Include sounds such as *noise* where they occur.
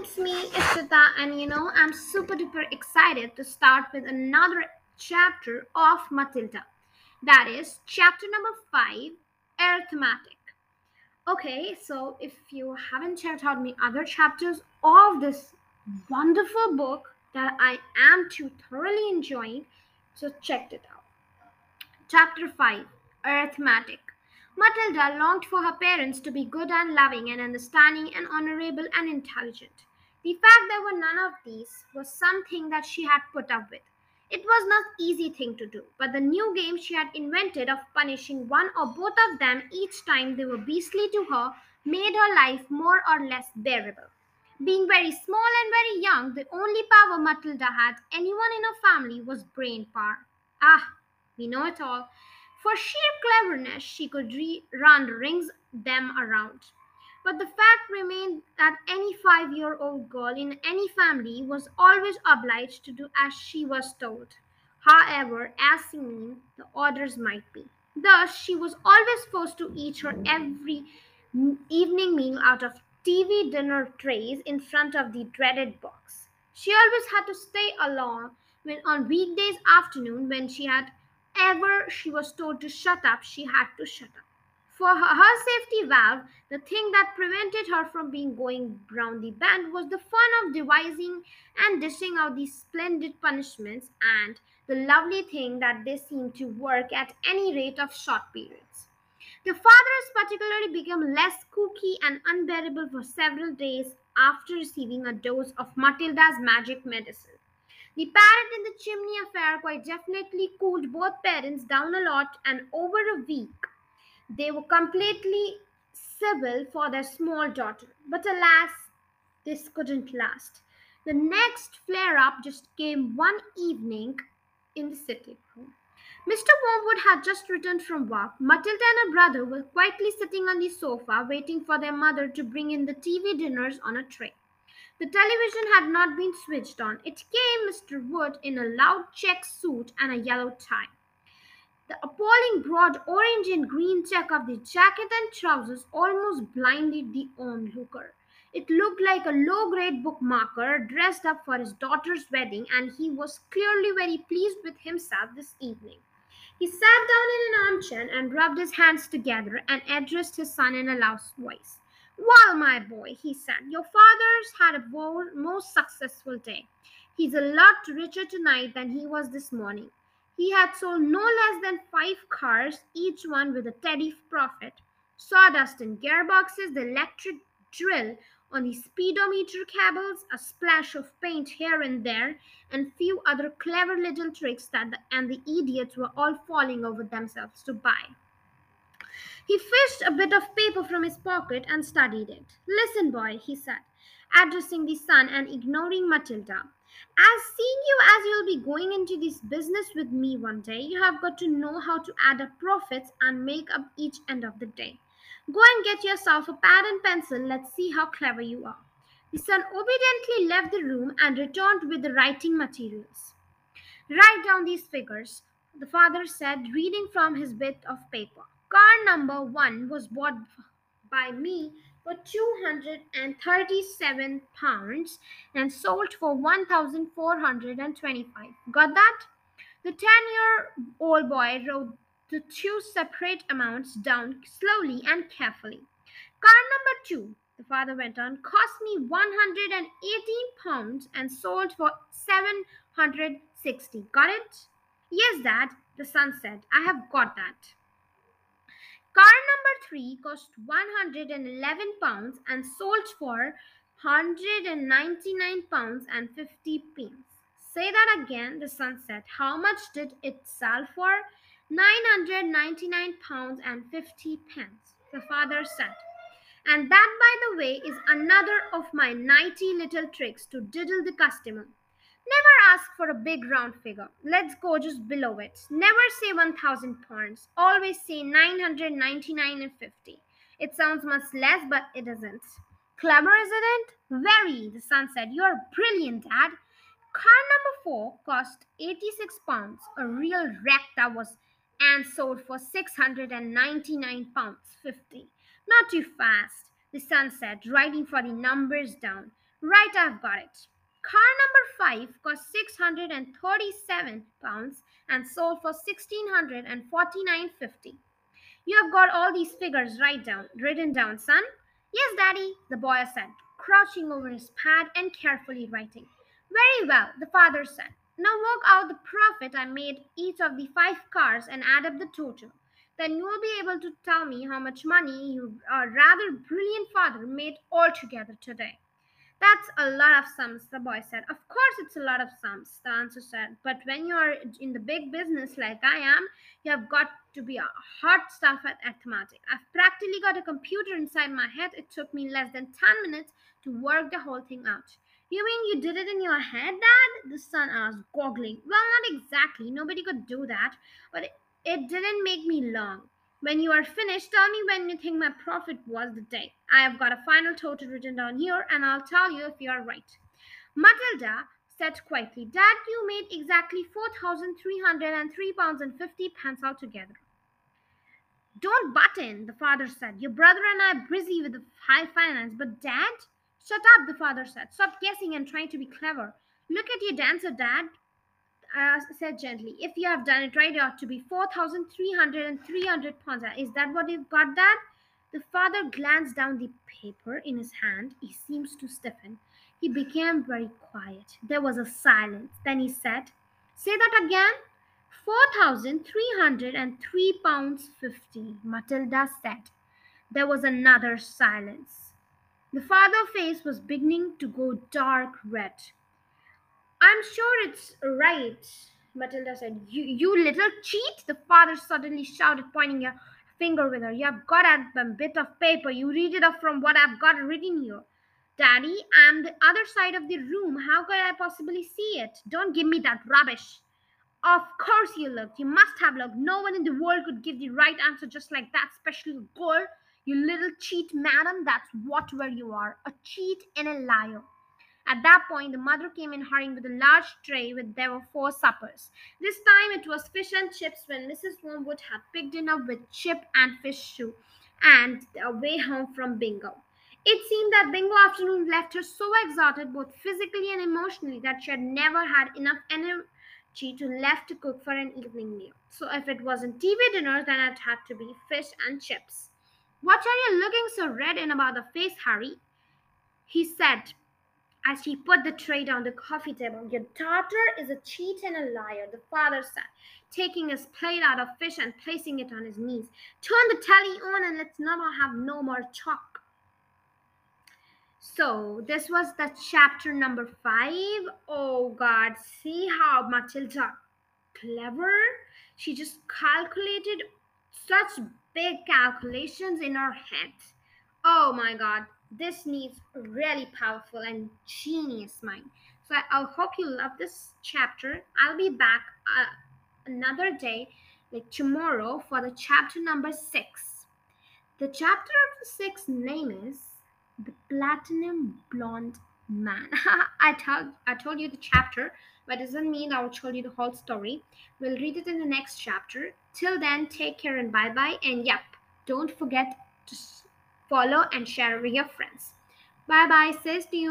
it's me, Ishita, and you know, I'm super duper excited to start with another chapter of Matilda. That is chapter number five, Arithmetic. Okay, so if you haven't checked out my other chapters of this wonderful book that I am too thoroughly enjoying, so check it out. Chapter 5 Arithmetic. Matilda longed for her parents to be good and loving and understanding and honorable and intelligent. The fact there were none of these was something that she had put up with. It was not easy thing to do, but the new game she had invented of punishing one or both of them each time they were beastly to her made her life more or less bearable. Being very small and very young, the only power Matilda had anyone in her family was brain power. Ah, we know it all. For sheer cleverness, she could re- run rings them around. But the fact remained that any five year old girl in any family was always obliged to do as she was told, however assimine the orders might be. Thus, she was always forced to eat her every evening meal out of TV dinner trays in front of the dreaded box. She always had to stay alone when on weekdays afternoon when she had ever she was told to shut up, she had to shut up. For her, safety valve, the thing that prevented her from being going round the bend was the fun of devising and dishing out these splendid punishments and the lovely thing that they seemed to work at any rate of short periods. The fathers particularly became less kooky and unbearable for several days after receiving a dose of Matilda's magic medicine. The parrot in the chimney affair quite definitely cooled both parents down a lot, and over a week they were completely civil for their small daughter. But alas, this couldn't last. The next flare up just came one evening in the sitting room. Mr. Wormwood had just returned from work. Matilda and her brother were quietly sitting on the sofa, waiting for their mother to bring in the TV dinners on a tray. The television had not been switched on. It came Mr. Wood in a loud check suit and a yellow tie. The appalling broad orange and green check of the jacket and trousers almost blinded the onlooker. It looked like a low grade bookmaker dressed up for his daughter's wedding, and he was clearly very pleased with himself this evening. He sat down in an armchair and rubbed his hands together and addressed his son in a loud voice. Well, my boy, he said, your father's had a most successful day. He's a lot richer tonight than he was this morning. He had sold no less than five cars, each one with a steady profit. Sawdust in gearboxes, the electric drill on the speedometer cables, a splash of paint here and there, and few other clever little tricks that the, and the idiots were all falling over themselves to buy. He fished a bit of paper from his pocket and studied it. Listen, boy, he said, addressing the son and ignoring Matilda. As seeing you as you'll be going into this business with me one day, you have got to know how to add up profits and make up each end of the day. Go and get yourself a pad and pencil. Let's see how clever you are. The son obediently left the room and returned with the writing materials. Write down these figures, the father said, reading from his bit of paper. Car number one was bought by me for 237 pounds and sold for 1425. Got that? The 10 year old boy wrote the two separate amounts down slowly and carefully. Car number two, the father went on, cost me 118 pounds and sold for 760. Got it? Yes, Dad, the son said. I have got that. Car number 3 cost 111 pounds and sold for 199 pounds and 50 pence. Say that again, the son said. How much did it sell for? 999 pounds and 50 pence, the father said. And that, by the way, is another of my nighty little tricks to diddle the customer. Never ask for a big round figure. Let's go just below it. Never say 1000 pounds. Always say 999 and 50. It sounds much less, but it isn't. Clever, isn't it? Very, the son said. You're brilliant, Dad. Car number four cost 86 pounds, a real wreck that was, and sold for 699 pounds 50. Not too fast, the son said, writing for the numbers down. Right, I've got it. Car number 5 cost 637 pounds and sold for 1649.50. You have got all these figures right down, written down, son? Yes, daddy, the boy said, crouching over his pad and carefully writing. Very well, the father said. Now work out the profit I made each of the five cars and add up the total. Then you will be able to tell me how much money your uh, rather brilliant father made altogether today. That's a lot of sums, the boy said. Of course, it's a lot of sums, the answer said. But when you are in the big business like I am, you have got to be a hard stuff at arithmetic. I've practically got a computer inside my head. It took me less than 10 minutes to work the whole thing out. You mean you did it in your head, Dad? The son asked, goggling. Well, not exactly. Nobody could do that. But it, it didn't make me long. When you are finished, tell me when you think my profit was the day. I have got a final total written down here, and I'll tell you if you are right. Matilda said quietly, Dad, you made exactly four thousand three hundred and three pounds and fifty pence altogether. Don't butt in, the father said. Your brother and I are busy with the high finance, but Dad? Shut up, the father said. Stop guessing and trying to be clever. Look at your dancer, Dad uh, said gently, if you have done it right, it ought to be 4,300 and 300 pounds. Is that what you've got, Dad? The father glanced down the paper in his hand. He seems to stiffen. He became very quiet. There was a silence. Then he said, Say that again. 4,303 pounds 50, Matilda said. There was another silence. The father's face was beginning to go dark red. I'm sure it's right, Matilda said. You, you little cheat, the father suddenly shouted, pointing a finger with her. You have got a bit of paper. You read it off from what I've got written here. Daddy, I'm the other side of the room. How could I possibly see it? Don't give me that rubbish. Of course you looked. You must have looked. No one in the world could give the right answer just like that, especially a girl. You little cheat, madam. That's what where you are. A cheat and a liar. At that point, the mother came in hurrying with a large tray with there were four suppers. This time it was fish and chips when Mrs. Wormwood had picked up with chip and fish stew and away home from bingo. It seemed that bingo afternoon left her so exhausted both physically and emotionally that she had never had enough energy to left to cook for an evening meal. So if it wasn't TV dinner, then it had to be fish and chips. What are you looking so red in about the face, Harry? He said, as she put the tray on the coffee table. Your daughter is a cheat and a liar, the father said, taking his plate out of fish and placing it on his knees. Turn the telly on and let's not have no more talk. So, this was the chapter number five. Oh God, see how Matilda clever? She just calculated such big calculations in her head. Oh my God, this needs really powerful and genius mind. So I, hope you love this chapter. I'll be back uh, another day, like tomorrow, for the chapter number six. The chapter of the sixth name is The Platinum Blonde Man. *laughs* I told I told you the chapter, but it doesn't mean I will tell you the whole story. We'll read it in the next chapter. Till then, take care and bye bye. And yep, don't forget to follow and share with your friends. Bye bye. Stay tuned.